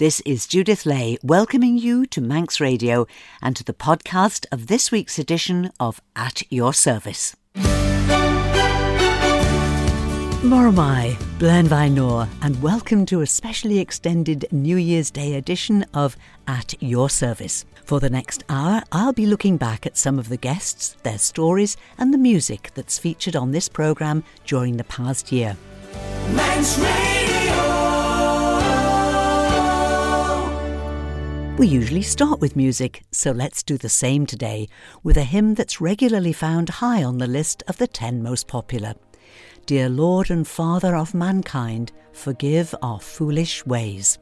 This is Judith Lay welcoming you to Manx Radio and to the podcast of this week's edition of At Your Service. Mormai, Blenvai Nor, and welcome to a specially extended New Year's Day edition of At Your Service. For the next hour, I'll be looking back at some of the guests, their stories, and the music that's featured on this programme during the past year. We usually start with music, so let's do the same today with a hymn that's regularly found high on the list of the 10 most popular. Dear Lord and Father of mankind, forgive our foolish ways.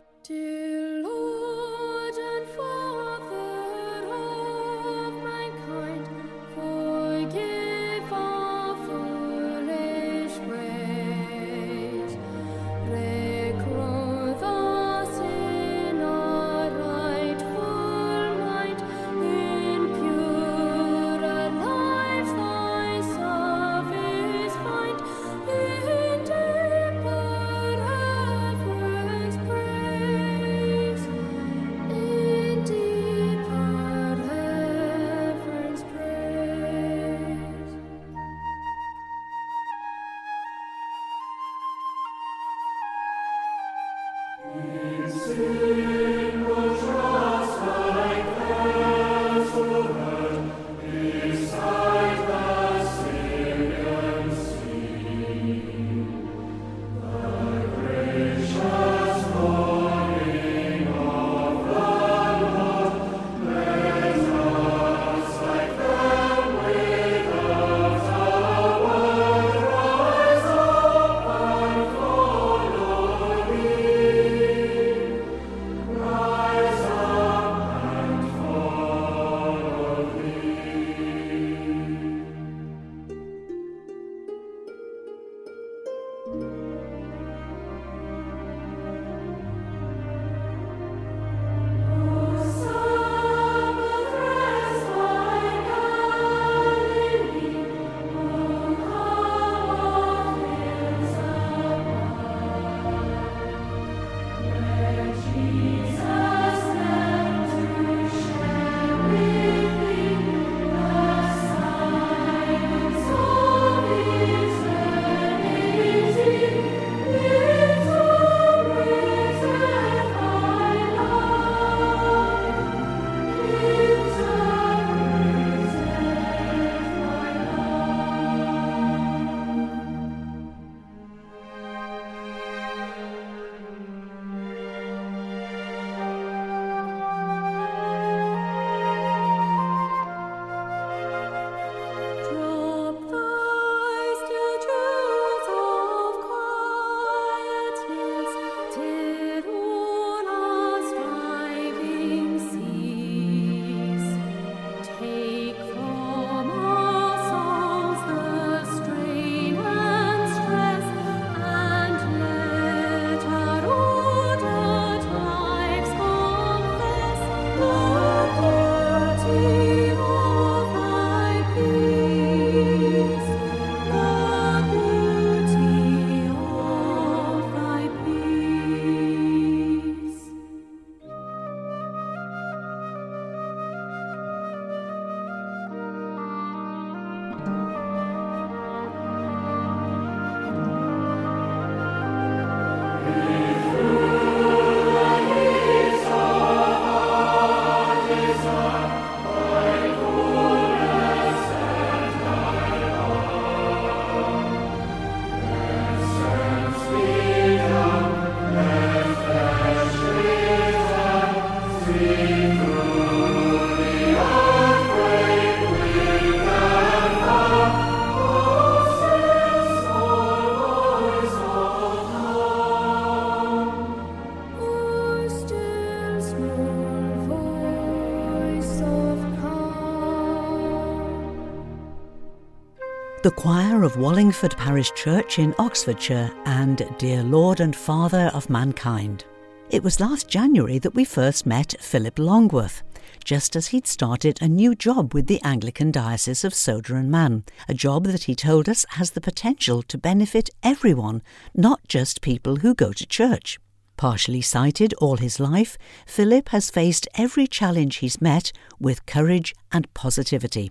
The choir of Wallingford Parish Church in Oxfordshire and Dear Lord and Father of Mankind. It was last January that we first met Philip Longworth, just as he'd started a new job with the Anglican Diocese of Sodor and Man, a job that he told us has the potential to benefit everyone, not just people who go to church. Partially sighted all his life, Philip has faced every challenge he's met with courage and positivity,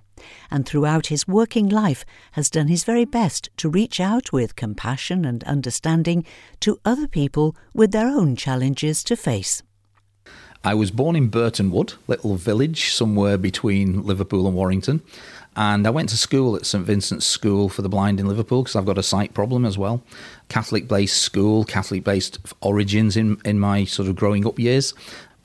and throughout his working life has done his very best to reach out with compassion and understanding to other people with their own challenges to face. I was born in Burtonwood, little village somewhere between Liverpool and Warrington. And I went to school at St Vincent's School for the Blind in Liverpool because I've got a sight problem as well. Catholic based school, Catholic based origins in, in my sort of growing up years.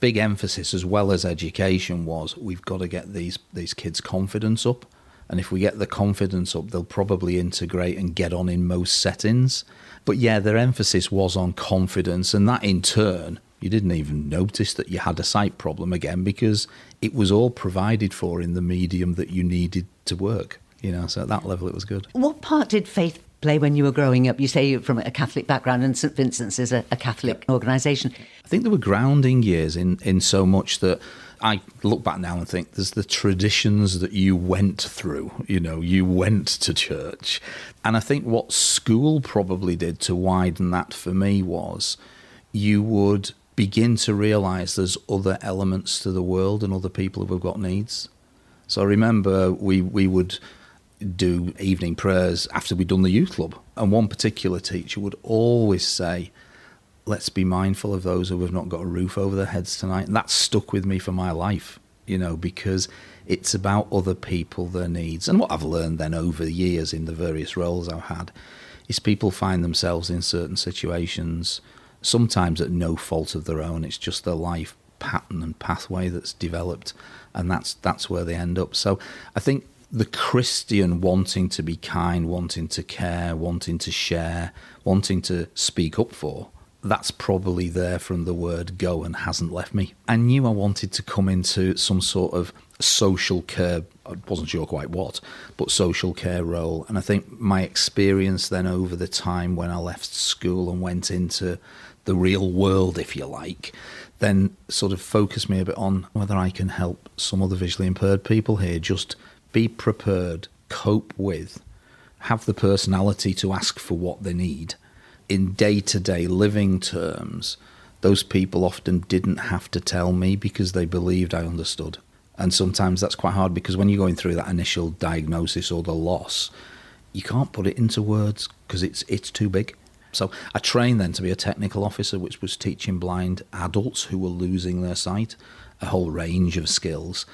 Big emphasis as well as education was we've got to get these, these kids' confidence up. And if we get the confidence up, they'll probably integrate and get on in most settings. But yeah, their emphasis was on confidence, and that in turn you didn't even notice that you had a sight problem again because it was all provided for in the medium that you needed to work. You know, so at that level it was good. What part did faith play when you were growing up? You say you're from a Catholic background, and St Vincent's is a, a Catholic organisation. I think there were grounding years in, in so much that I look back now and think there's the traditions that you went through. You know, you went to church. And I think what school probably did to widen that for me was you would begin to realize there's other elements to the world and other people who've got needs. So I remember we, we would do evening prayers after we'd done the youth club. And one particular teacher would always say, Let's be mindful of those who have not got a roof over their heads tonight. And that stuck with me for my life, you know, because it's about other people, their needs. And what I've learned then over the years in the various roles I've had is people find themselves in certain situations sometimes at no fault of their own. It's just their life pattern and pathway that's developed, and that's that's where they end up. So I think the Christian wanting to be kind, wanting to care, wanting to share, wanting to speak up for. That's probably there from the word go and hasn't left me. I knew I wanted to come into some sort of social care, I wasn't sure quite what, but social care role. And I think my experience then over the time when I left school and went into the real world, if you like, then sort of focus me a bit on whether I can help some other visually impaired people here. Just be prepared, cope with, have the personality to ask for what they need. In day to day living terms, those people often didn't have to tell me because they believed I understood. And sometimes that's quite hard because when you're going through that initial diagnosis or the loss, you can't put it into words because it's it's too big. So I trained then to be a technical officer, which was teaching blind adults who were losing their sight a whole range of skills.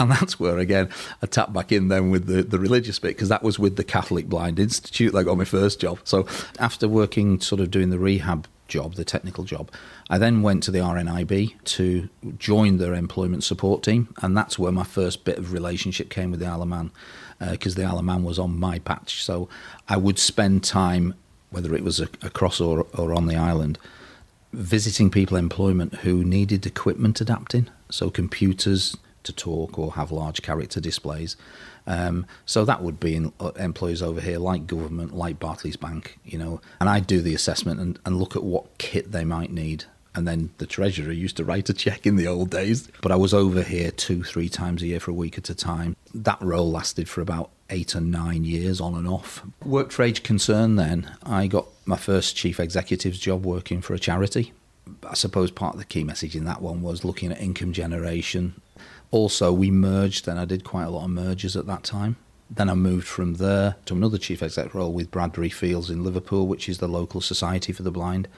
And that's where, again, I tap back in then with the, the religious bit, because that was with the Catholic Blind Institute that got my first job. So after working, sort of doing the rehab job, the technical job, I then went to the RNIB to join their employment support team. And that's where my first bit of relationship came with the Isle of Man, because uh, the Isle of Man was on my patch. So I would spend time whether it was across or, or on the island, visiting people employment who needed equipment adapting, so computers to talk or have large character displays. Um, so that would be in uh, employees over here, like government, like Barclays Bank, you know. And I'd do the assessment and, and look at what kit they might need. And then the treasurer used to write a check in the old days. But I was over here two, three times a year for a week at a time. That role lasted for about eight or nine years on and off. Worked for Age Concern then. I got my first chief executive's job working for a charity. I suppose part of the key message in that one was looking at income generation. Also, we merged, and I did quite a lot of mergers at that time. Then I moved from there to another chief exec role with Bradbury Fields in Liverpool, which is the local society for the blind.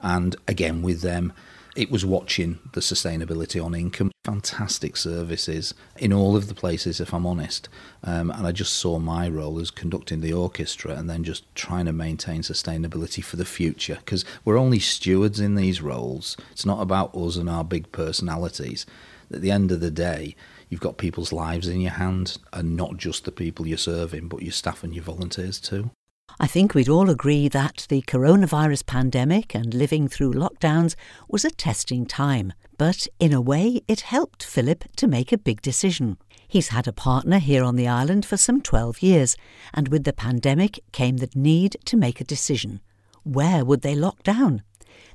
And again, with them, it was watching the sustainability on income. Fantastic services in all of the places, if I'm honest. Um, and I just saw my role as conducting the orchestra and then just trying to maintain sustainability for the future. Because we're only stewards in these roles. It's not about us and our big personalities. At the end of the day, you've got people's lives in your hands and not just the people you're serving, but your staff and your volunteers too. I think we'd all agree that the coronavirus pandemic and living through lockdowns was a testing time, but in a way it helped Philip to make a big decision. He's had a partner here on the island for some 12 years, and with the pandemic came the need to make a decision. Where would they lock down?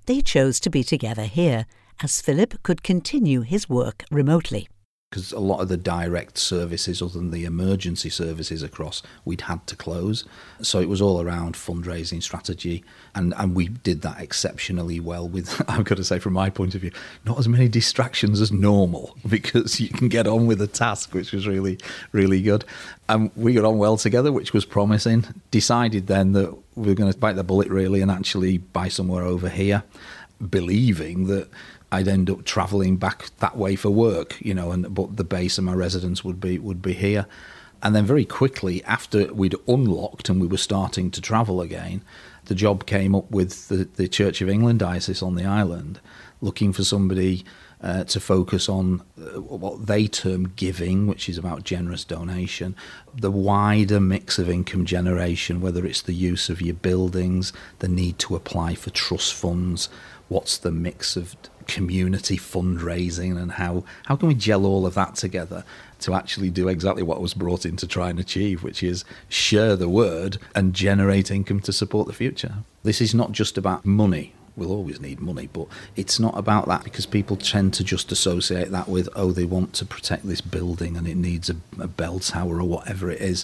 They chose to be together here, as Philip could continue his work remotely because a lot of the direct services, other than the emergency services across, we'd had to close. So it was all around fundraising strategy, and, and we did that exceptionally well. With I've got to say, from my point of view, not as many distractions as normal because you can get on with the task, which was really really good. And we got on well together, which was promising. Decided then that we were going to bite the bullet really and actually buy somewhere over here, believing that I'd end up travelling back that way for work, you know, and but the base of my residence would be would be here. And then very quickly after we'd unlocked and we were starting to travel again, the job came up with the, the Church of England diocese on the island, looking for somebody uh, to focus on uh, what they term giving, which is about generous donation, the wider mix of income generation, whether it's the use of your buildings, the need to apply for trust funds, what's the mix of community fundraising and how how can we gel all of that together to actually do exactly what was brought in to try and achieve which is share the word and generate income to support the future. This is not just about money. We'll always need money but it's not about that because people tend to just associate that with oh they want to protect this building and it needs a, a bell tower or whatever it is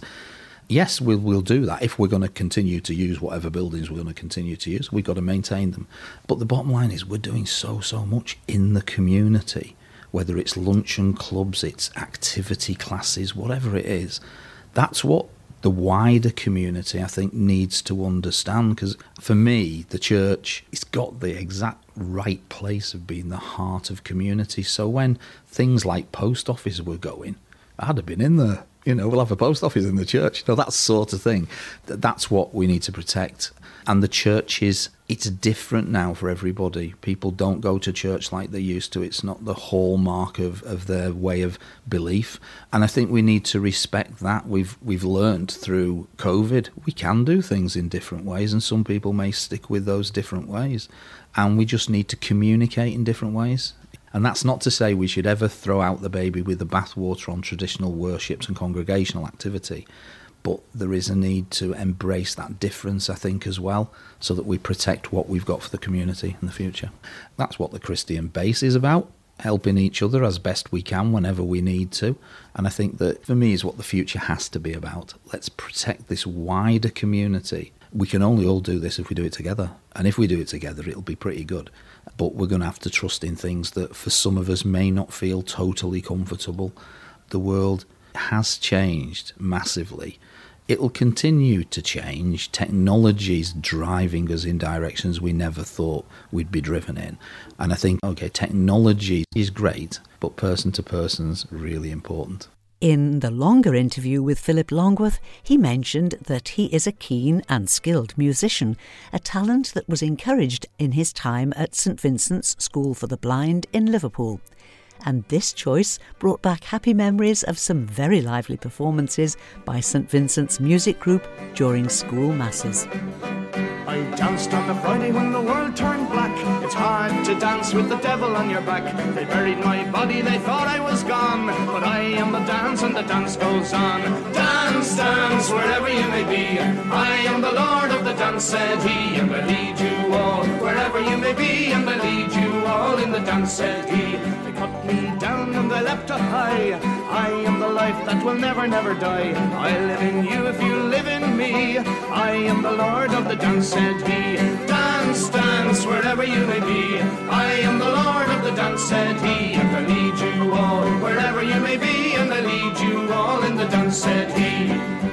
yes, we'll, we'll do that. If we're going to continue to use whatever buildings we're going to continue to use, we've got to maintain them. But the bottom line is we're doing so, so much in the community, whether it's luncheon clubs, it's activity classes, whatever it is. That's what the wider community, I think, needs to understand. Because for me, the church, it's got the exact right place of being the heart of community. So when things like post office were going, I'd have been in there you know, we'll have a post office in the church. You know, that sort of thing. That's what we need to protect. And the church is, it's different now for everybody. People don't go to church like they used to. It's not the hallmark of, of their way of belief. And I think we need to respect that. We've, we've learned through COVID, we can do things in different ways, and some people may stick with those different ways. And we just need to communicate in different ways. And that's not to say we should ever throw out the baby with the bathwater on traditional worships and congregational activity, but there is a need to embrace that difference, I think, as well, so that we protect what we've got for the community in the future. That's what the Christian base is about. Helping each other as best we can whenever we need to. And I think that for me is what the future has to be about. Let's protect this wider community. We can only all do this if we do it together. And if we do it together, it'll be pretty good but we're going to have to trust in things that for some of us may not feel totally comfortable. The world has changed massively. It'll continue to change. Technology's driving us in directions we never thought we'd be driven in. And I think, okay, technology is great, but person to person's really important. In the longer interview with Philip Longworth, he mentioned that he is a keen and skilled musician, a talent that was encouraged in his time at St Vincent's School for the Blind in Liverpool. And this choice brought back happy memories of some very lively performances by St Vincent's music group during school masses. I danced on the Friday when the world turned black. It's hard to dance with the devil on your back. They buried my body, they thought I was gone. But I am the dance and the dance goes on. Dance, dance, wherever you may be. I am the Lord of the dance, said he, and I lead you all. Wherever you may be, and I lead you all in the dance, said he. Cut me down and they leapt up high. I am the life that will never, never die. I live in you if you live in me. I am the Lord of the dance, said he. Dance, dance, wherever you may be. I am the Lord of the dance, said he. And I lead you all, wherever you may be. And I lead you all in the dance, said he.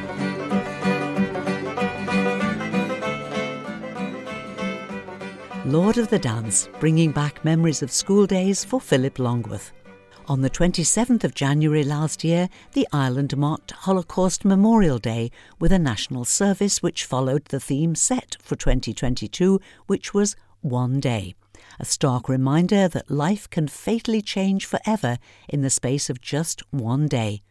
Lord of the Dance, bringing back memories of school days for Philip Longworth. On the 27th of January last year, the island marked Holocaust Memorial Day with a national service which followed the theme set for 2022, which was One Day. A stark reminder that life can fatally change forever in the space of just one day.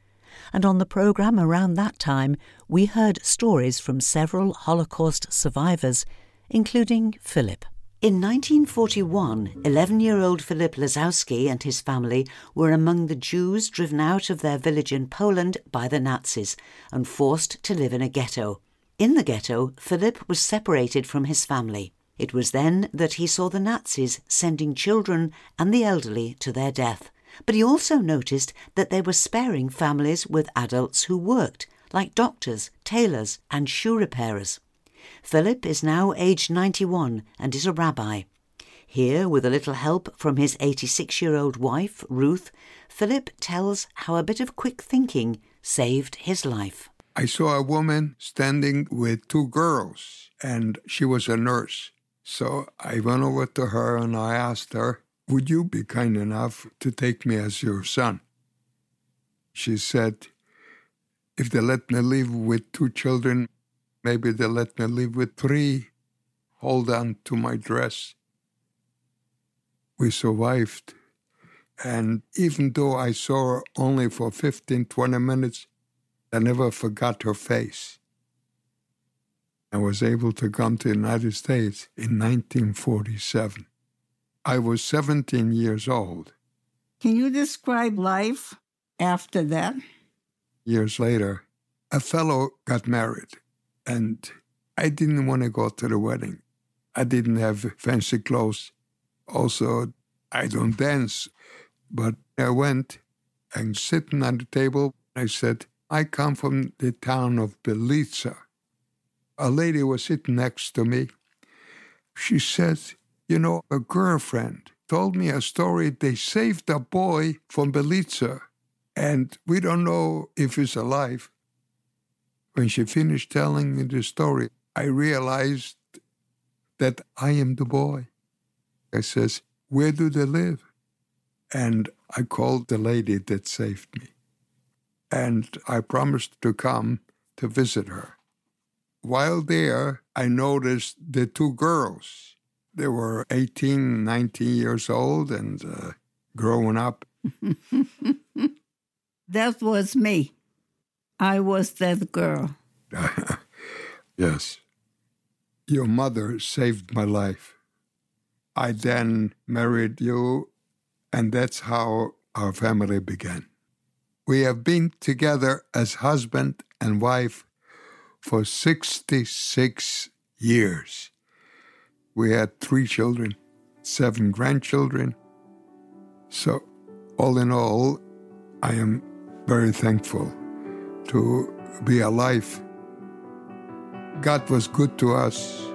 And on the programme around that time, we heard stories from several Holocaust survivors, including Philip. In 1941, 11 year old Philip Lazowski and his family were among the Jews driven out of their village in Poland by the Nazis and forced to live in a ghetto. In the ghetto, Philip was separated from his family. It was then that he saw the Nazis sending children and the elderly to their death, But he also noticed that they were sparing families with adults who worked, like doctors, tailors, and shoe repairers. Philip is now aged 91 and is a rabbi. Here, with a little help from his 86 year old wife, Ruth, Philip tells how a bit of quick thinking saved his life. I saw a woman standing with two girls, and she was a nurse. So I went over to her and I asked her, Would you be kind enough to take me as your son? She said, If they let me live with two children, maybe they let me live with three. Hold on to my dress we survived. And even though I saw her only for 15, 20 minutes, I never forgot her face. I was able to come to the United States in 1947. I was 17 years old. Can you describe life after that? Years later, a fellow got married, and I didn't want to go to the wedding. I didn't have fancy clothes. Also, I don't dance, but I went and sitting at the table, I said, I come from the town of Belica. A lady was sitting next to me. She said, You know, a girlfriend told me a story. They saved a boy from Belica, and we don't know if he's alive. When she finished telling me the story, I realized that I am the boy. I says, Where do they live? And I called the lady that saved me. And I promised to come to visit her. While there, I noticed the two girls. They were 18, 19 years old and uh, growing up. that was me. I was that girl. yes. Your mother saved my life. I then married you, and that's how our family began. We have been together as husband and wife for 66 years. We had three children, seven grandchildren. So, all in all, I am very thankful to be alive. God was good to us.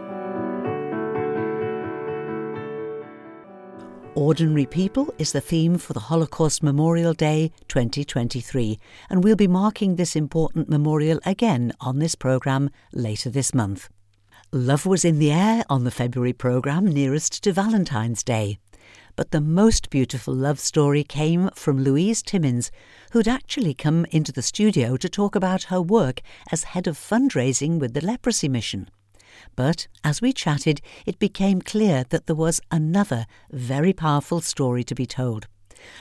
Ordinary People is the theme for the Holocaust Memorial Day 2023, and we'll be marking this important memorial again on this programme later this month. Love was in the air on the February programme nearest to Valentine's Day. But the most beautiful love story came from Louise Timmins, who'd actually come into the studio to talk about her work as head of fundraising with the Leprosy Mission. But as we chatted, it became clear that there was another very powerful story to be told.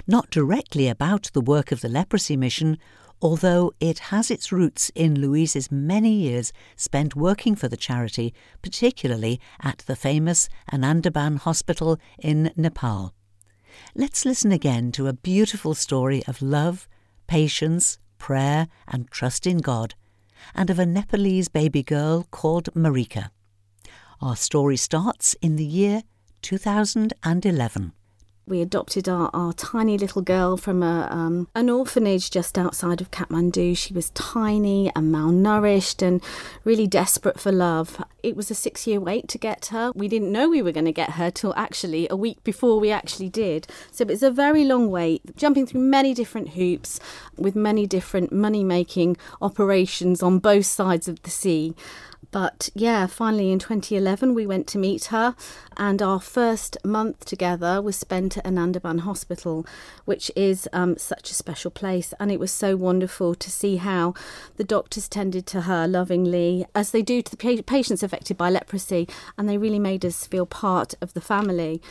Not directly about the work of the leprosy mission, although it has its roots in Louise's many years spent working for the charity, particularly at the famous Anandaban Hospital in Nepal. Let's listen again to a beautiful story of love, patience, prayer, and trust in God, and of a Nepalese baby girl called Marika. Our story starts in the year 2011 we adopted our, our tiny little girl from a, um, an orphanage just outside of Kathmandu. She was tiny and malnourished and really desperate for love. It was a six year wait to get her. We didn't know we were going to get her till actually a week before we actually did. So it was a very long wait, jumping through many different hoops with many different money making operations on both sides of the sea. But yeah, finally in 2011, we went to meet her, and our first month together was spent at Anandaban Hospital, which is um, such a special place. And it was so wonderful to see how the doctors tended to her lovingly, as they do to the patients affected by leprosy, and they really made us feel part of the family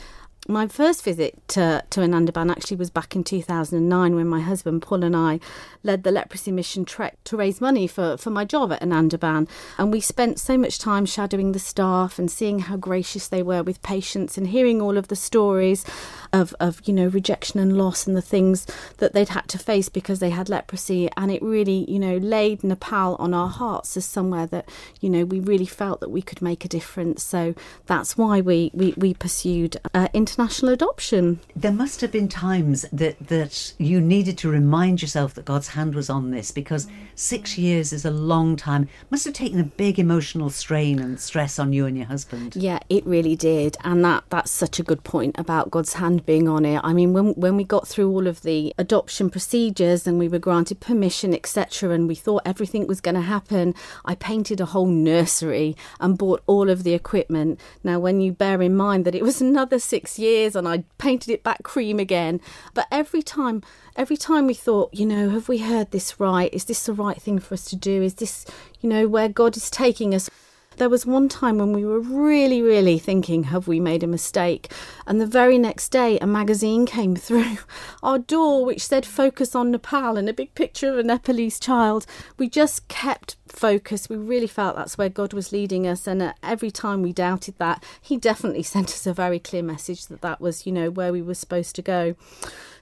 my first visit to, to Anandaban actually was back in 2009 when my husband Paul and I led the leprosy mission trek to raise money for, for my job at Anandaban. And we spent so much time shadowing the staff and seeing how gracious they were with patients and hearing all of the stories of, of you know, rejection and loss and the things that they'd had to face because they had leprosy. And it really, you know, laid Nepal on our hearts as somewhere that, you know, we really felt that we could make a difference. So that's why we, we, we pursued uh, international international adoption. There must have been times that, that you needed to remind yourself that God's hand was on this because six years is a long time. Must have taken a big emotional strain and stress on you and your husband. Yeah, it really did, and that that's such a good point about God's hand being on it. I mean, when when we got through all of the adoption procedures and we were granted permission, etc., and we thought everything was going to happen, I painted a whole nursery and bought all of the equipment. Now, when you bear in mind that it was another six years and I painted it back cream again, but every time every time we thought, you know, have we heard this right? Is this the right thing for us to do? Is this, you know, where God is taking us? There was one time when we were really, really thinking, have we made a mistake? And the very next day, a magazine came through our door which said focus on Nepal and a big picture of a Nepalese child. We just kept focus. We really felt that's where God was leading us. And uh, every time we doubted that, He definitely sent us a very clear message that that was, you know, where we were supposed to go.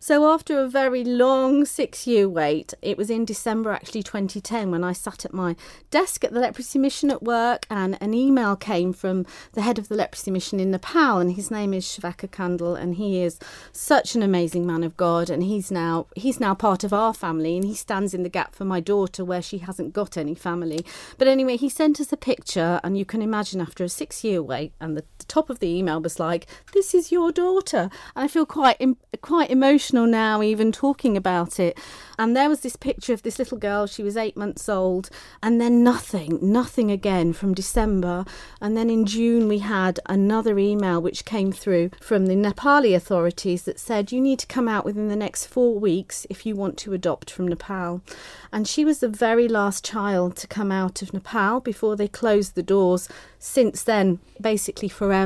So after a very long six year wait, it was in December actually 2010 when I sat at my desk at the leprosy mission at work and an email came from the head of the leprosy mission in Nepal and his name is Shovakhar Kandel and he is such an amazing man of God and he's now he's now part of our family and he stands in the gap for my daughter where she hasn't got any family. But anyway, he sent us a picture and you can imagine after a six year wait and the top of the email was like, This is your daughter and I feel quite quite emotional emotional now, even talking about it. And there was this picture of this little girl, she was eight months old, and then nothing, nothing again from December. And then in June, we had another email which came through from the Nepali authorities that said, You need to come out within the next four weeks if you want to adopt from Nepal. And she was the very last child to come out of Nepal before they closed the doors. Since then, basically forever.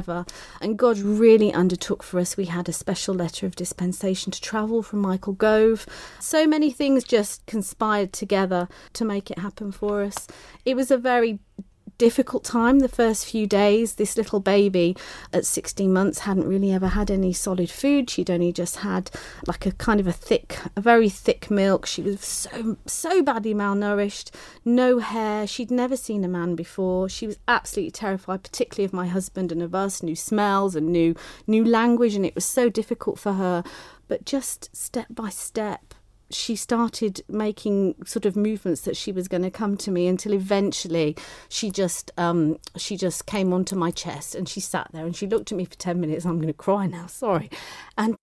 And God really undertook for us. We had a special letter of dispensation to travel from Michael Gove. So many things just conspired together to make it happen for us. It was a very difficult time the first few days. This little baby at 16 months hadn't really ever had any solid food. She'd only just had like a kind of a thick, a very thick milk. She was so, so badly malnourished, no hair. She'd never seen a man before. She was absolutely terrified, particularly of my husband and of us, new smells and new, new language. And it was so difficult for her. But just step by step, she started making sort of movements that she was going to come to me until eventually she just um, she just came onto my chest and she sat there and she looked at me for 10 minutes. I'm going to cry now sorry. And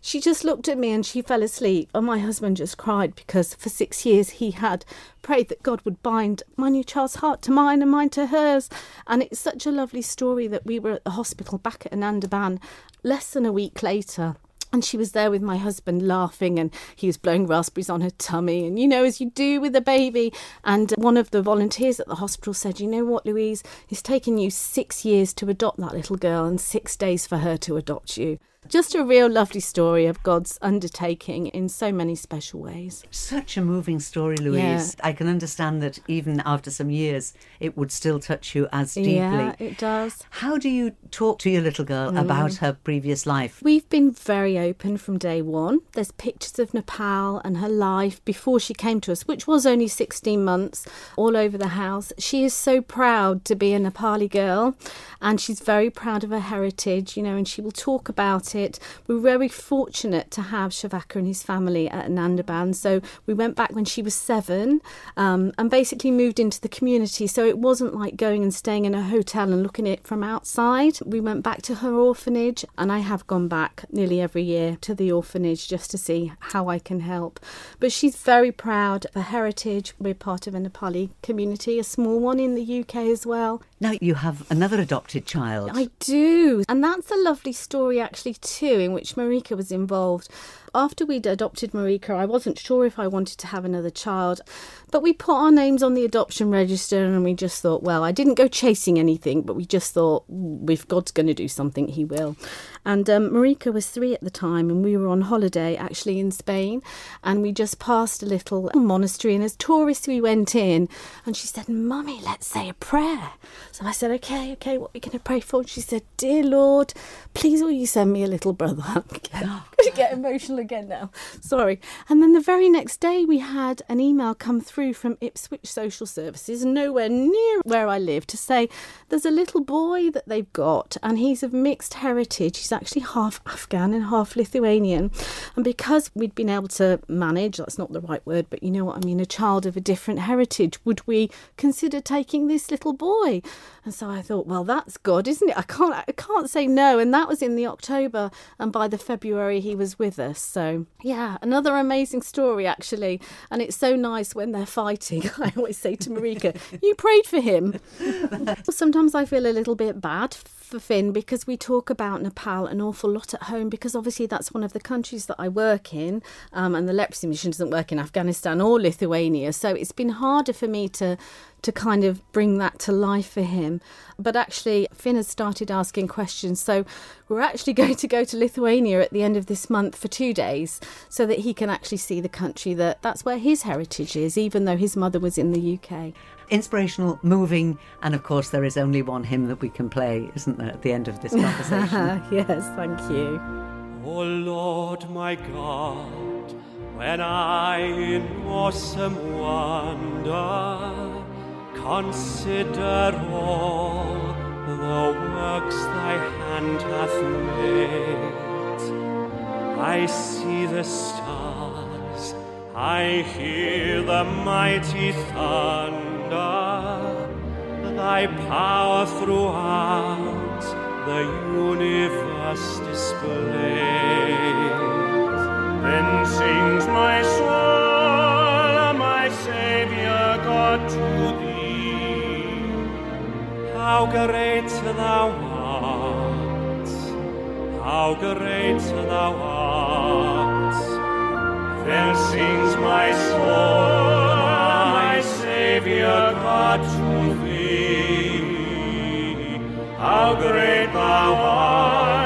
she just looked at me and she fell asleep and my husband just cried because for 6 years he had prayed that God would bind my new child's heart to mine and mine to hers. And it's such a lovely story that we were at the hospital back at Anandaban less than a week later and she was there with my husband laughing, and he was blowing raspberries on her tummy, and you know, as you do with a baby. And one of the volunteers at the hospital said, You know what, Louise? It's taken you six years to adopt that little girl and six days for her to adopt you. Just a real lovely story of God's undertaking in so many special ways. Such a moving story, Louise. Yeah. I can understand that even after some years, it would still touch you as deeply. Yeah, it does. How do you talk to your little girl mm. about her previous life? We've been very open from day one. There's pictures of Nepal and her life before she came to us, which was only 16 months, all over the house. She is so proud to be a Nepali girl and she's very proud of her heritage, you know, and she will talk about it. We're very fortunate to have Shovakhar and his family at Anandaban. So we went back when she was seven um, and basically moved into the community. So it wasn't like going and staying in a hotel and looking at it from outside. We went back to her orphanage, and I have gone back nearly every year to the orphanage just to see how I can help. But she's very proud of her heritage. We're part of a Nepali community, a small one in the UK as well. Now you have another adopted child. I do. And that's a lovely story, actually, too, in which Marika was involved after we'd adopted Marika, I wasn't sure if I wanted to have another child, but we put our names on the adoption register and we just thought, well, I didn't go chasing anything, but we just thought, if God's going to do something, He will. And um, Marika was three at the time, and we were on holiday actually in Spain, and we just passed a little monastery, and as tourists we went in, and she said, "Mummy, let's say a prayer." So I said, "Okay, okay, what are we going to pray for?" And she said, "Dear Lord, please will you send me a little brother?" get, get emotional again now. Sorry. And then the very next day, we had an email come through from Ipswich Social Services, nowhere near where I live, to say there's a little boy that they've got, and he's of mixed heritage. He's actually half Afghan and half Lithuanian. And because we'd been able to manage, that's not the right word, but you know what I mean, a child of a different heritage, would we consider taking this little boy? And so I thought, well, that's good, isn't it? I can't, I can't say no. And that was in the October, and by the February he was with us. So yeah, another amazing story actually. And it's so nice when they're fighting. I always say to Marika, you prayed for him. Sometimes I feel a little bit bad for Finn because we talk about Nepal an awful lot at home because obviously that's one of the countries that I work in, um, and the leprosy mission doesn't work in Afghanistan or Lithuania. So it's been harder for me to to kind of bring that to life for him. But actually, Finn has started asking questions. So we're actually going to go to Lithuania at the end of this month for two days so that he can actually see the country that that's where his heritage is, even though his mother was in the UK. Inspirational, moving, and of course, there is only one hymn that we can play, isn't there, at the end of this conversation? yes, thank you. O Lord my God, when I in awesome wonder consider all the works thy hand hath made, I see the stars, I hear the mighty thunder, thy power throughout the universe displayed. Then sings my soul, my Saviour God to thee. How great thou art! How great thou art! Then sings my soul, Saviour God to thee. How great thou art!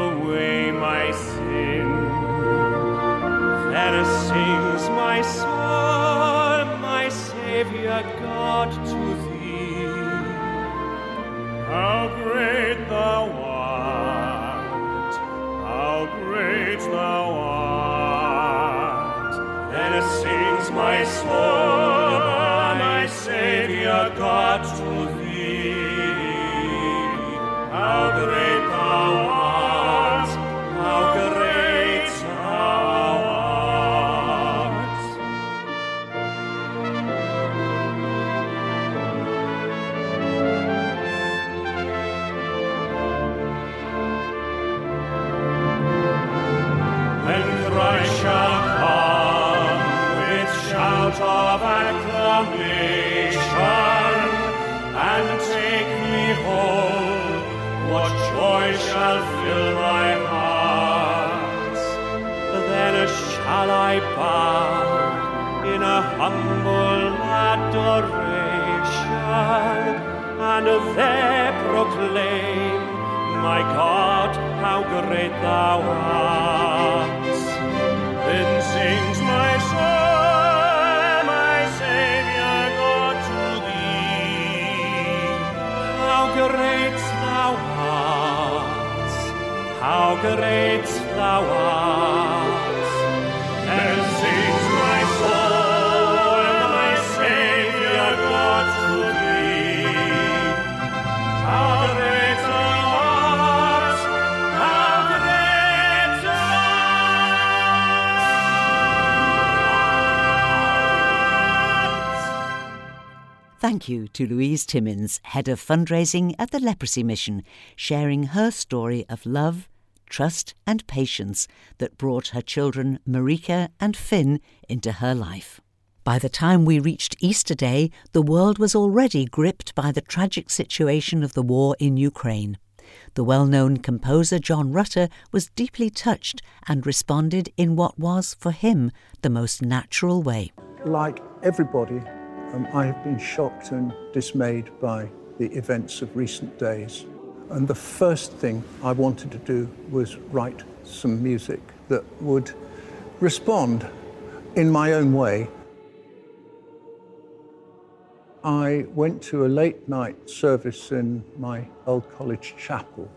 God shall fill my heart? Then shall I bow in a humble adoration and there proclaim, My God, how great thou art. Then sings great art! Then sings my soul, my Saviour God to thee. How great thou art! How great art! Thank you to Louise Timmins, Head of Fundraising at the Leprosy Mission, sharing her story of love, trust, and patience that brought her children Marika and Finn into her life. By the time we reached Easter Day, the world was already gripped by the tragic situation of the war in Ukraine. The well known composer John Rutter was deeply touched and responded in what was, for him, the most natural way. Like everybody, um, I have been shocked and dismayed by the events of recent days. And the first thing I wanted to do was write some music that would respond in my own way. I went to a late night service in my old college chapel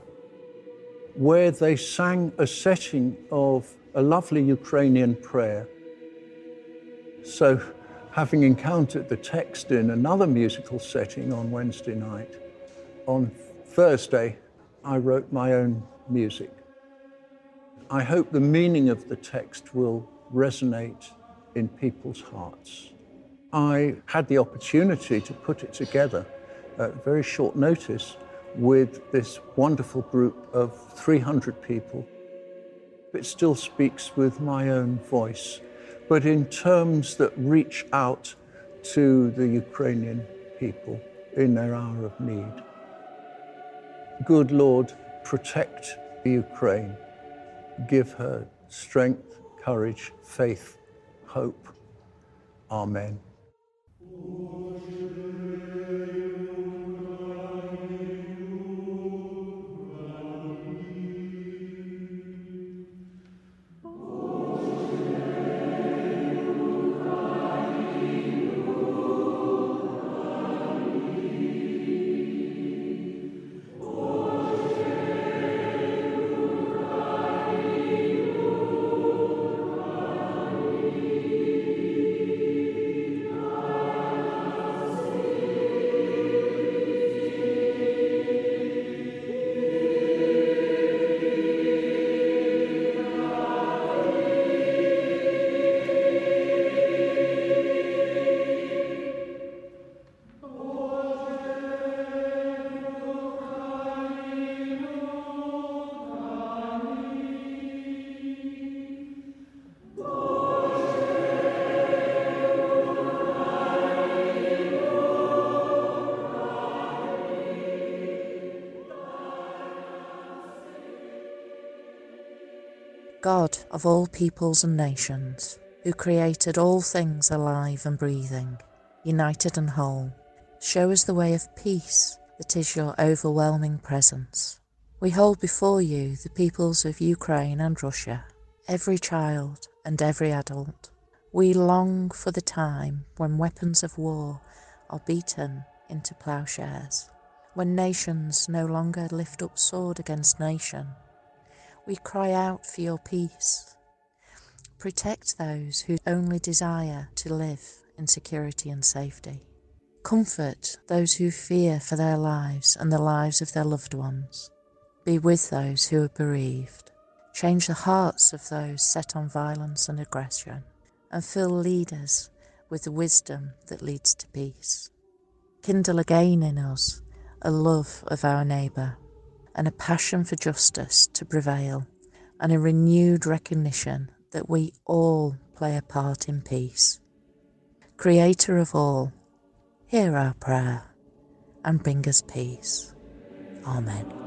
where they sang a setting of a lovely Ukrainian prayer. So having encountered the text in another musical setting on Wednesday night, on Thursday, I wrote my own music. I hope the meaning of the text will resonate in people's hearts. I had the opportunity to put it together at very short notice with this wonderful group of 300 people. It still speaks with my own voice but in terms that reach out to the Ukrainian people in their hour of need. Good Lord, protect Ukraine. Give her strength, courage, faith, hope. Amen. God of all peoples and nations, who created all things alive and breathing, united and whole, show us the way of peace that is your overwhelming presence. We hold before you the peoples of Ukraine and Russia, every child and every adult. We long for the time when weapons of war are beaten into plowshares, when nations no longer lift up sword against nation, we cry out for your peace. Protect those who only desire to live in security and safety. Comfort those who fear for their lives and the lives of their loved ones. Be with those who are bereaved. Change the hearts of those set on violence and aggression, and fill leaders with the wisdom that leads to peace. Kindle again in us a love of our neighbour and a passion for justice to prevail, and a renewed recognition that we all play a part in peace. Creator of all, hear our prayer and bring us peace. Amen.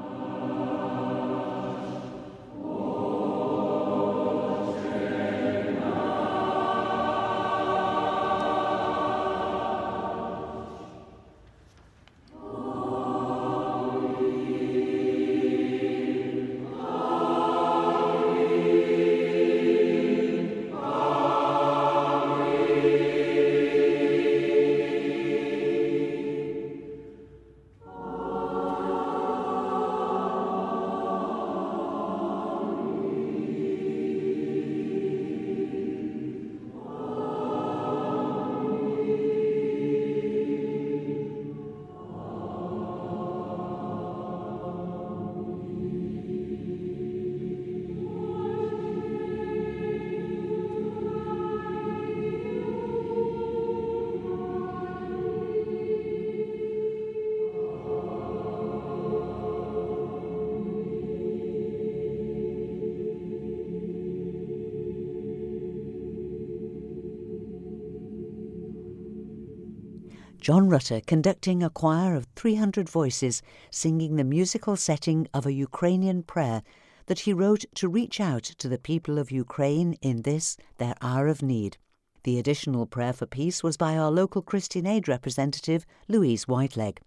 John Rutter conducting a choir of 300 voices singing the musical setting of a Ukrainian prayer that he wrote to reach out to the people of Ukraine in this, their hour of need. The additional prayer for peace was by our local Christian Aid representative, Louise Whiteleg.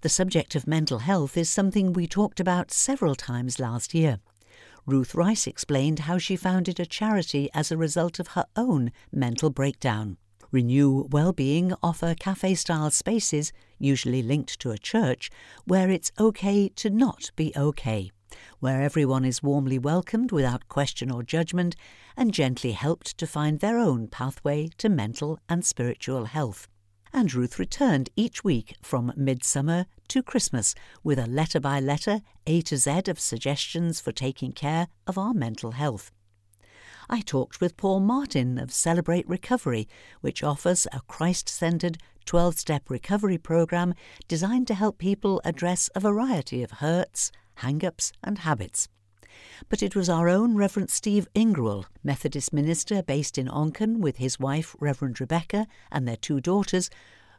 The subject of mental health is something we talked about several times last year. Ruth Rice explained how she founded a charity as a result of her own mental breakdown. Renew Wellbeing offer cafe style spaces, usually linked to a church, where it's okay to not be okay, where everyone is warmly welcomed without question or judgment and gently helped to find their own pathway to mental and spiritual health and Ruth returned each week from midsummer to Christmas with a letter by letter A to Z of suggestions for taking care of our mental health. I talked with Paul Martin of Celebrate Recovery, which offers a Christ centered 12 step recovery program designed to help people address a variety of hurts, hang ups, and habits but it was our own Reverend Steve Ingrawell, Methodist minister based in Onchan with his wife, Reverend Rebecca, and their two daughters,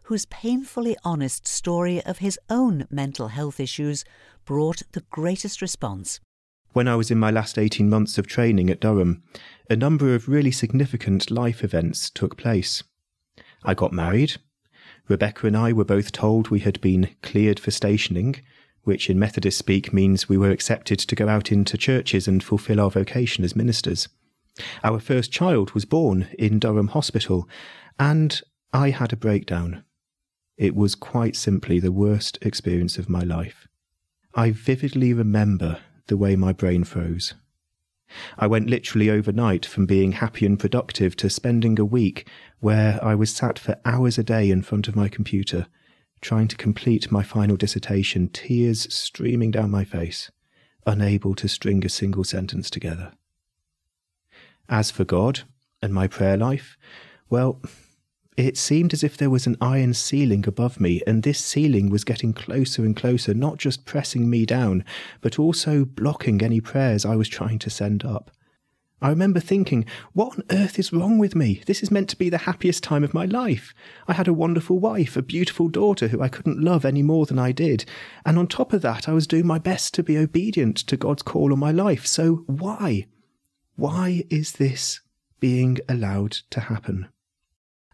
whose painfully honest story of his own mental health issues brought the greatest response. When I was in my last 18 months of training at Durham, a number of really significant life events took place. I got married. Rebecca and I were both told we had been cleared for stationing, which in Methodist speak means we were accepted to go out into churches and fulfill our vocation as ministers. Our first child was born in Durham Hospital, and I had a breakdown. It was quite simply the worst experience of my life. I vividly remember the way my brain froze. I went literally overnight from being happy and productive to spending a week where I was sat for hours a day in front of my computer trying to complete my final dissertation, tears streaming down my face, unable to string a single sentence together. As for God and my prayer life, well, it seemed as if there was an iron ceiling above me, and this ceiling was getting closer and closer, not just pressing me down, but also blocking any prayers I was trying to send up. I remember thinking, what on earth is wrong with me? This is meant to be the happiest time of my life. I had a wonderful wife, a beautiful daughter who I couldn't love any more than I did. And on top of that, I was doing my best to be obedient to God's call on my life. So why? Why is this being allowed to happen?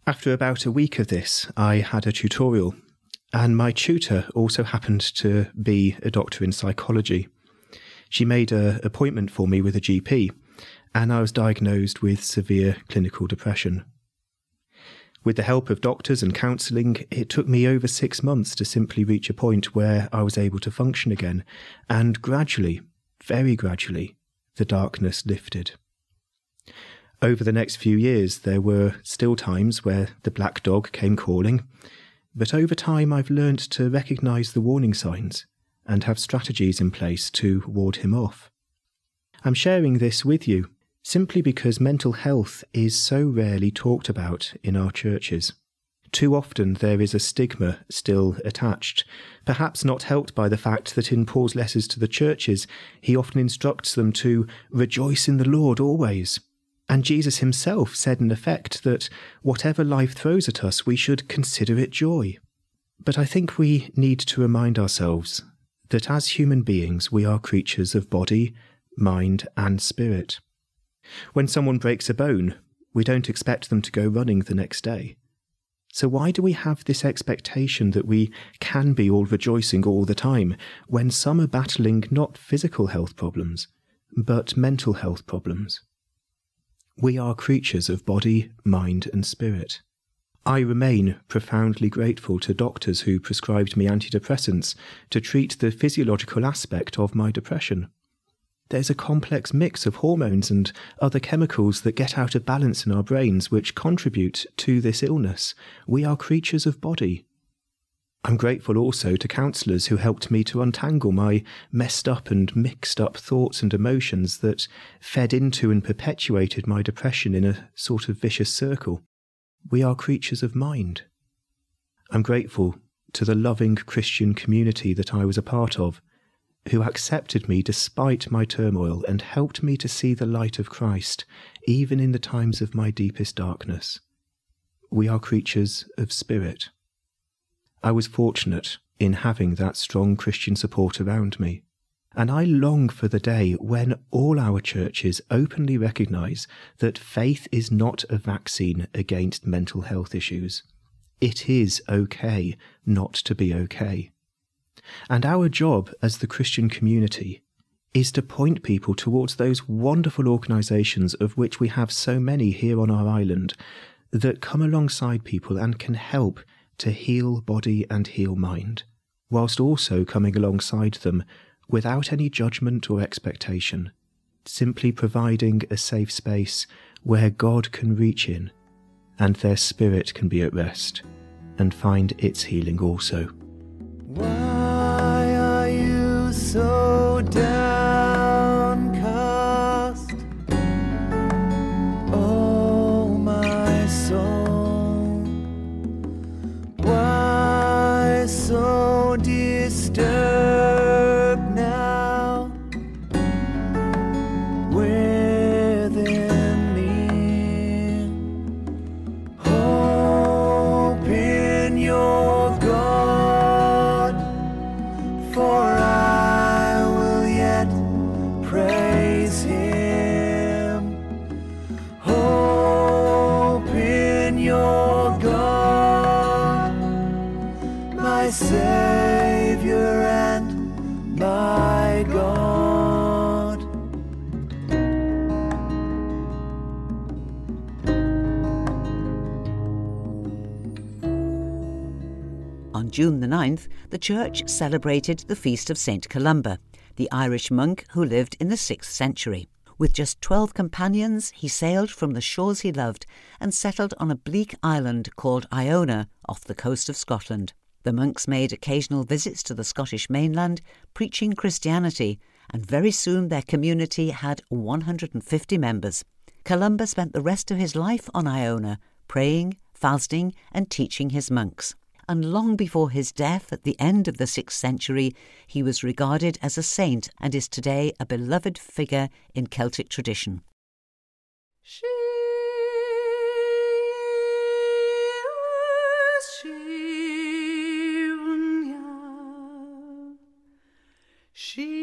After about a week of this, I had a tutorial, and my tutor also happened to be a doctor in psychology. She made an appointment for me with a GP and I was diagnosed with severe clinical depression. With the help of doctors and counselling, it took me over six months to simply reach a point where I was able to function again, and gradually, very gradually, the darkness lifted. Over the next few years, there were still times where the black dog came calling, but over time I've learnt to recognise the warning signs and have strategies in place to ward him off. I'm sharing this with you simply because mental health is so rarely talked about in our churches. Too often there is a stigma still attached, perhaps not helped by the fact that in Paul's letters to the churches, he often instructs them to rejoice in the Lord always. And Jesus himself said in effect that whatever life throws at us, we should consider it joy. But I think we need to remind ourselves that as human beings, we are creatures of body, mind, and spirit. When someone breaks a bone, we don't expect them to go running the next day. So, why do we have this expectation that we can be all rejoicing all the time when some are battling not physical health problems, but mental health problems? We are creatures of body, mind, and spirit. I remain profoundly grateful to doctors who prescribed me antidepressants to treat the physiological aspect of my depression there's a complex mix of hormones and other chemicals that get out of balance in our brains which contribute to this illness. We are creatures of body. I'm grateful also to counsellors who helped me to untangle my messed up and mixed up thoughts and emotions that fed into and perpetuated my depression in a sort of vicious circle. We are creatures of mind. I'm grateful to the loving Christian community that I was a part of who accepted me despite my turmoil and helped me to see the light of Christ, even in the times of my deepest darkness. We are creatures of spirit. I was fortunate in having that strong Christian support around me. And I long for the day when all our churches openly recognise that faith is not a vaccine against mental health issues. It is okay not to be okay. And our job as the Christian community is to point people towards those wonderful organisations of which we have so many here on our island that come alongside people and can help to heal body and heal mind, whilst also coming alongside them without any judgment or expectation, simply providing a safe space where God can reach in and their spirit can be at rest and find its healing also. Why are you so downcast? The church celebrated the feast of St. Columba, the Irish monk who lived in the 6th century. With just 12 companions, he sailed from the shores he loved and settled on a bleak island called Iona off the coast of Scotland. The monks made occasional visits to the Scottish mainland, preaching Christianity, and very soon their community had 150 members. Columba spent the rest of his life on Iona, praying, fasting, and teaching his monks. And long before his death at the end of the 6th century, he was regarded as a saint and is today a beloved figure in Celtic tradition. She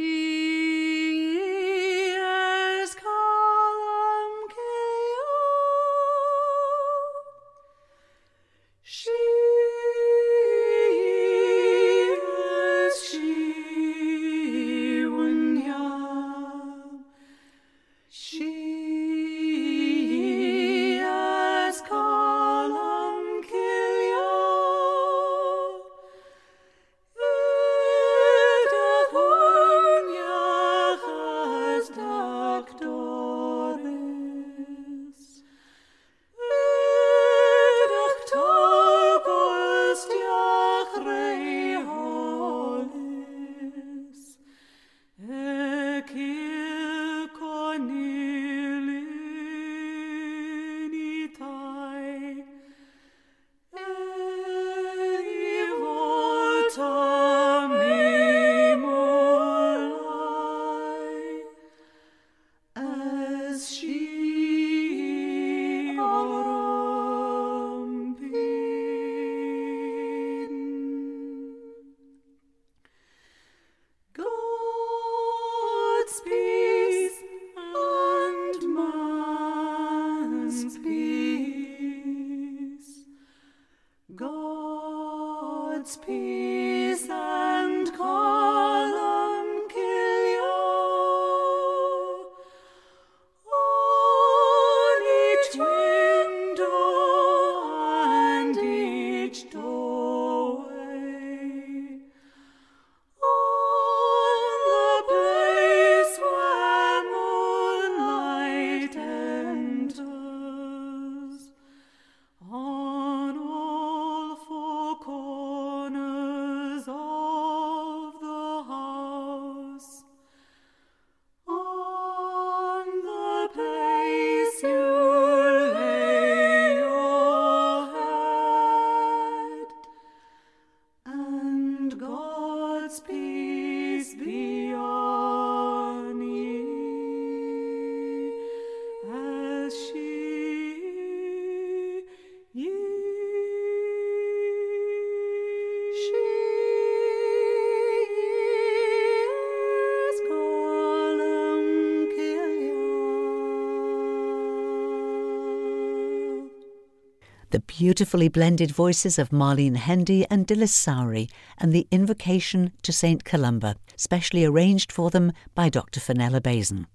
The beautifully blended voices of Marlene Hendy and Dilys Sowry and the invocation to St. Columba, specially arranged for them by Dr. Fenella Bazin.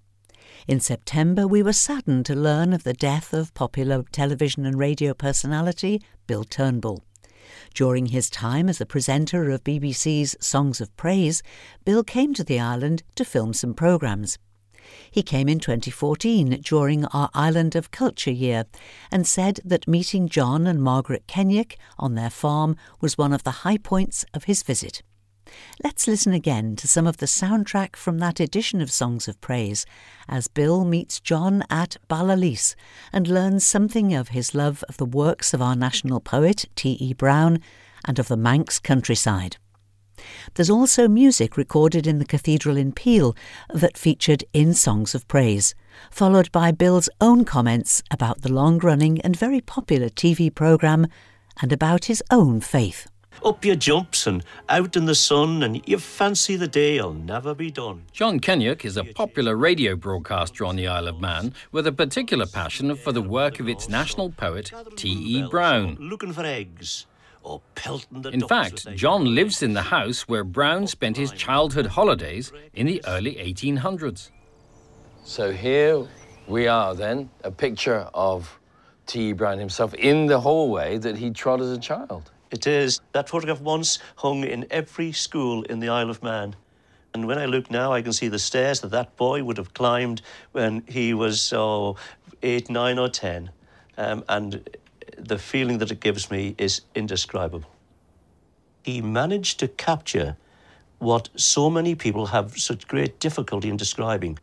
In September, we were saddened to learn of the death of popular television and radio personality Bill Turnbull. During his time as a presenter of BBC's Songs of Praise, Bill came to the island to film some programmes. He came in 2014 during our Island of Culture year and said that meeting John and Margaret Kennaugh on their farm was one of the high points of his visit. Let's listen again to some of the soundtrack from that edition of Songs of Praise as Bill meets John at Balalice and learns something of his love of the works of our national poet, T.E. Brown, and of the Manx countryside. There's also music recorded in the cathedral in Peel that featured in Songs of Praise, followed by Bill's own comments about the long running and very popular TV programme and about his own faith. Up you jumps and out in the sun, and you fancy the day'll never be done. John Kennaugh is a popular radio broadcaster on the Isle of Man with a particular passion for the work of its national poet, T.E. Brown. Looking for eggs. Or pelting the In fact, John lives in the house where Brown spent his childhood holidays in the early 1800s. So here we are then, a picture of T.E. Brown himself in the hallway that he trod as a child. It is. That photograph once hung in every school in the Isle of Man. And when I look now, I can see the stairs that that boy would have climbed when he was oh, eight, nine, or ten. Um, and the feeling that it gives me is indescribable. He managed to capture what so many people have such great difficulty in describing.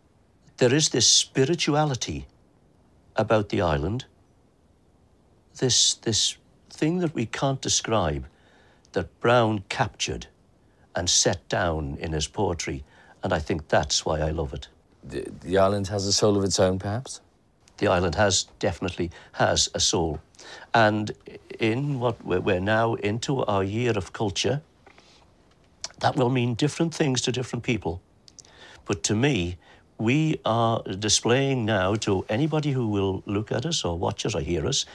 There is this spirituality about the island, this, this thing that we can't describe that Brown captured and set down in his poetry. And I think that's why I love it. The, the island has a soul of its own, perhaps? The island has definitely has a soul. And in what we're, now into our year of culture, that will mean different things to different people. But to me, we are displaying now to anybody who will look at us or watch us or hear us,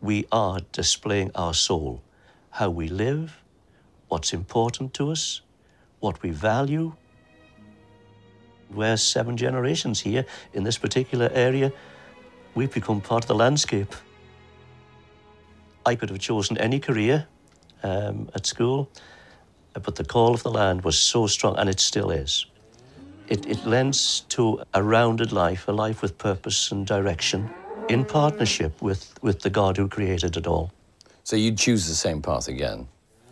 we are displaying our soul, how we live, what's important to us, what we value. We're seven generations here in this particular area. We've become part of the landscape. I could have chosen any career um, at school, but the call of the land was so strong, and it still is. It, it lends to a rounded life, a life with purpose and direction, in partnership with, with the God who created it all. So you'd choose the same path again?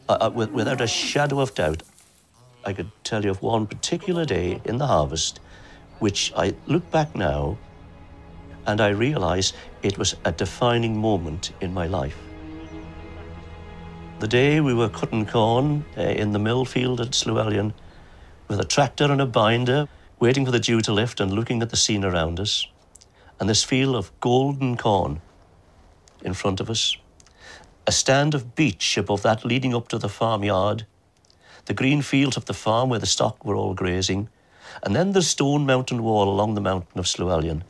Uh, uh, with, without a shadow of doubt, I could tell you of one particular day in the harvest, which I look back now and I realize it was a defining moment in my life. The day we were cutting corn uh, in the mill field at Slieau Whallian with a tractor and a binder, waiting for the dew to lift and looking at the scene around us, and this field of golden corn in front of us, a stand of beech above that leading up to the farmyard, the green fields of the farm where the stock were all grazing, and then the stone mountain wall along the mountain of Slieau Whallian,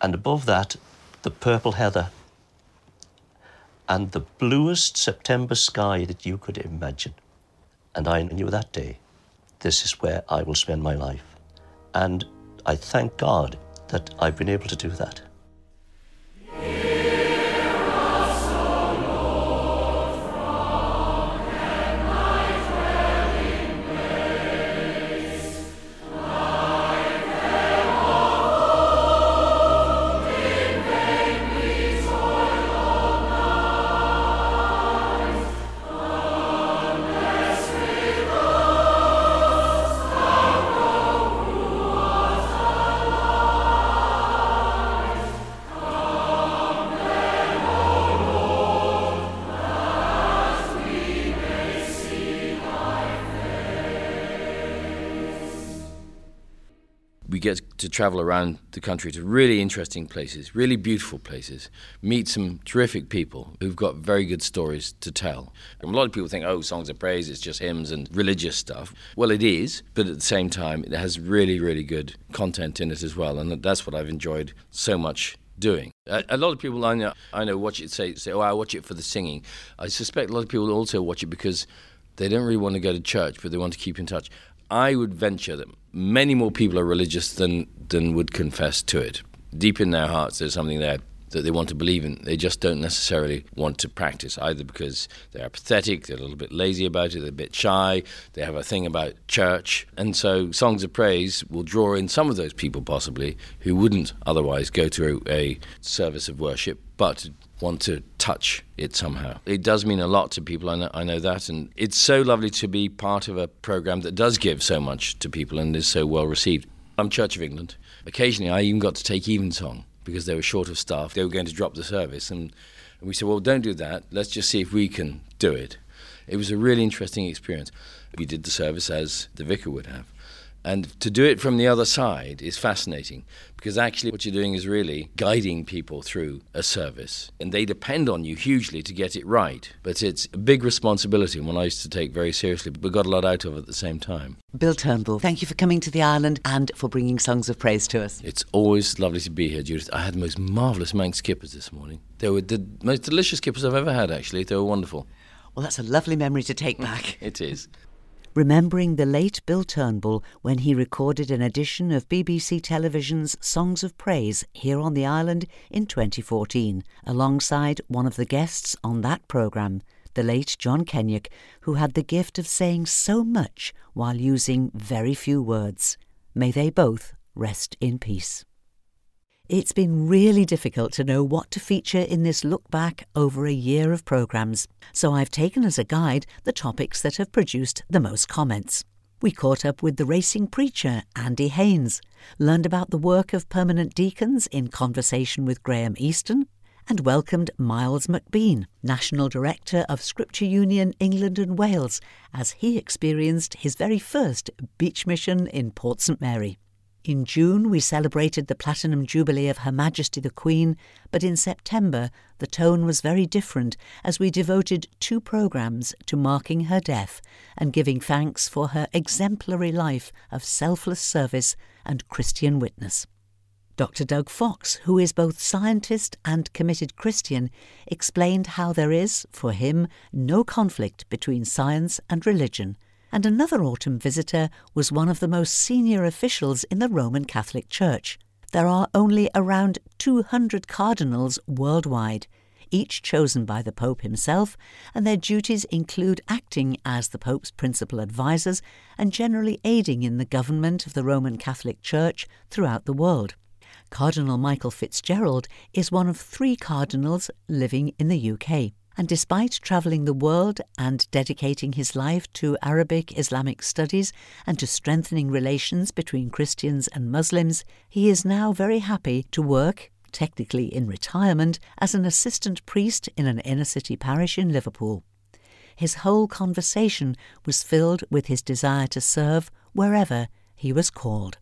and above that, the purple heather, and the bluest September sky that you could imagine. And I knew that day, this is where I will spend my life. And I thank God that I've been able to do that. To travel around the country to really interesting places, really beautiful places, meet some terrific people who've got very good stories to tell. And a lot of people think, oh, songs of praise, it's just hymns and religious stuff. Well, it is, but at the same time, it has really, really good content in it as well. And that's what I've enjoyed so much doing. A, lot of people I know, I know watch it say, say, oh, I watch it for the singing. I suspect a lot of people also watch it because they don't really want to go to church, but they want to keep in touch. I would venture that many more people are religious than, than would confess to it. Deep in their hearts, there's something there that they want to believe in. They just don't necessarily want to practice, either because they're apathetic, they're a little bit lazy about it, they're a bit shy, they have a thing about church. And so Songs of Praise will draw in some of those people, possibly, who wouldn't otherwise go to a service of worship, but want to touch it somehow. It does mean a lot to people, I know, I know that. And it's so lovely to be part of a program that does give so much to people and is so well received. I'm Church of England. Occasionally, I even got to take Evensong because they were short of staff. They were going to drop the service. And, and we said, well, don't do that. Let's just see if we can do it. It was a really interesting experience. We did the service as the vicar would have. And to do it from the other side is fascinating because actually what you're doing is really guiding people through a service. And they depend on you hugely to get it right. But it's a big responsibility and one I used to take very seriously, but we got a lot out of at the same time. Bill Turnbull, thank you for coming to the island and for bringing songs of praise to us. It's always lovely to be here, Judith. I had the most marvellous Manx kippers this morning. They were the most delicious kippers I've ever had, actually. They were wonderful. Well, that's a lovely memory to take back. it is remembering the late Bill Turnbull when he recorded an edition of BBC Television's Songs of Praise here on the island in 2014, alongside one of the guests on that programme, the late John Kennaugh, who had the gift of saying so much while using very few words. May they both rest in peace. It's been really difficult to know what to feature in this look back over a year of programmes, so I've taken as a guide the topics that have produced the most comments. We caught up with the racing preacher, Andy Haynes, learned about the work of permanent deacons in conversation with Graham Easton, and welcomed Miles McBean, National Director of Scripture Union England and Wales, as he experienced his very first beach mission in Port St Mary. In June, we celebrated the Platinum Jubilee of Her Majesty the Queen, but in September, the tone was very different as we devoted two programmes to marking her death and giving thanks for her exemplary life of selfless service and Christian witness. Dr. Doug Fox, who is both scientist and committed Christian, explained how there is, for him, no conflict between science and religion and another autumn visitor was one of the most senior officials in the Roman Catholic Church. There are only around 200 cardinals worldwide, each chosen by the Pope himself, and their duties include acting as the Pope's principal advisers and generally aiding in the government of the Roman Catholic Church throughout the world. Cardinal Michael Fitzgerald is one of three cardinals living in the UK and despite travelling the world and dedicating his life to Arabic Islamic studies and to strengthening relations between Christians and Muslims, he is now very happy to work, technically in retirement, as an assistant priest in an inner city parish in Liverpool. His whole conversation was filled with his desire to serve wherever he was called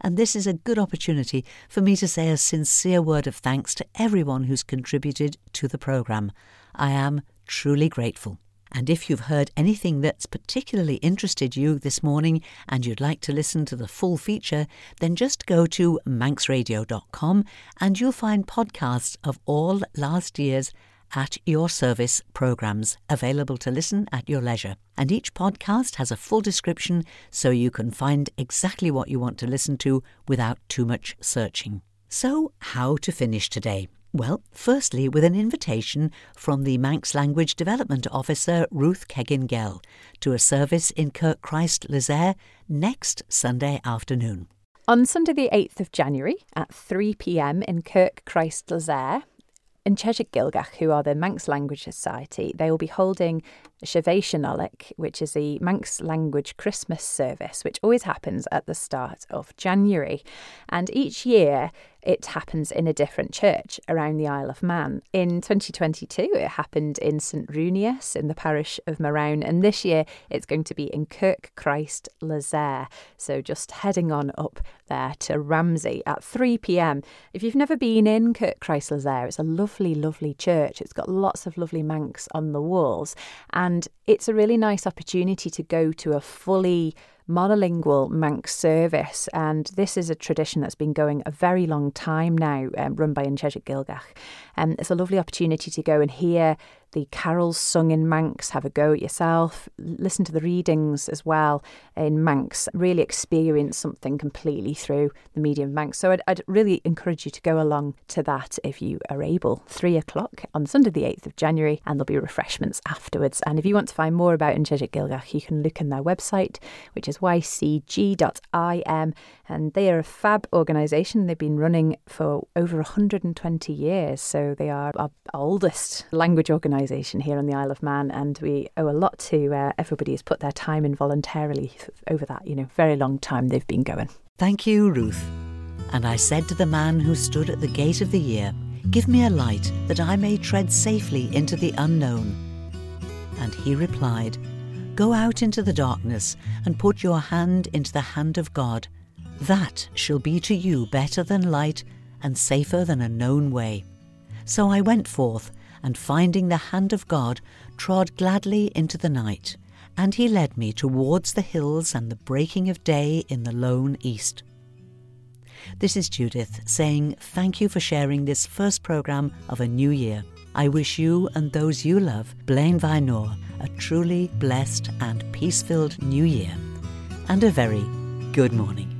and this is a good opportunity for me to say a sincere word of thanks to everyone who's contributed to the programme. I am truly grateful. And if you've heard anything that's particularly interested you this morning and you'd like to listen to the full feature, then just go to manxradio.com and you'll find podcasts of all last year's at your service programs available to listen at your leisure. And each podcast has a full description so you can find exactly what you want to listen to without too much searching. So, how to finish today? Well, firstly, with an invitation from the Manx Language Development Officer Ruth Keggin Gell to a service in Kirk Christ Lezayre next Sunday afternoon. On Sunday, the 8th of January at 3 pm in Kirk Christ Lezayre, in Cheshaght Ghailckagh, who are the Manx Language Society, they will be holding Shavation which is the Manx Language Christmas service, which always happens at the start of January. And each year it happens in a different church around the Isle of Man. In 2022, it happened in St Runius in the parish of Marown, and this year it's going to be in Kirk Christ Lezayre. So just heading on up there to Ramsey at 3 pm. If you've never been in Kirk Christ Lezayre, it's a lovely, lovely church. It's got lots of lovely Manx on the walls, and it's a really nice opportunity to go to a fully monolingual Manx service. And this is a tradition that's been going a very long time now, um, run by Yn Cheshaght Ghailckagh. And it's a lovely opportunity to go and hear the carols sung in Manx, have a go at yourself, listen to the readings as well in Manx, really experience something completely through the medium of Manx. So I'd, I'd really encourage you to go along to that if you are able. Three o'clock on Sunday, the 8th of January, and there'll be refreshments afterwards. And if you want to find more about Yn Cheshaght Ghailckagh, you can look in their website, which is ycg.im, and they are a fab organisation. They've been running for over 120 years, so they are our oldest language organisation here on the Isle of Man, and we owe a lot to uh, everybody who's put their time in voluntarily over that, you know, very long time they've been going. Thank you, Ruth. And I said to the man who stood at the gate of the year, Give me a light that I may tread safely into the unknown. And he replied, Go out into the darkness and put your hand into the hand of God. That shall be to you better than light and safer than a known way. So I went forth, and finding the hand of God, trod gladly into the night, and he led me towards the hills and the breaking of day in the lone east. This is Judith saying thank you for sharing this first programme of a new year. I wish you and those you love, Blein vie noa, a truly blessed and peace filled new year. And a very good morning.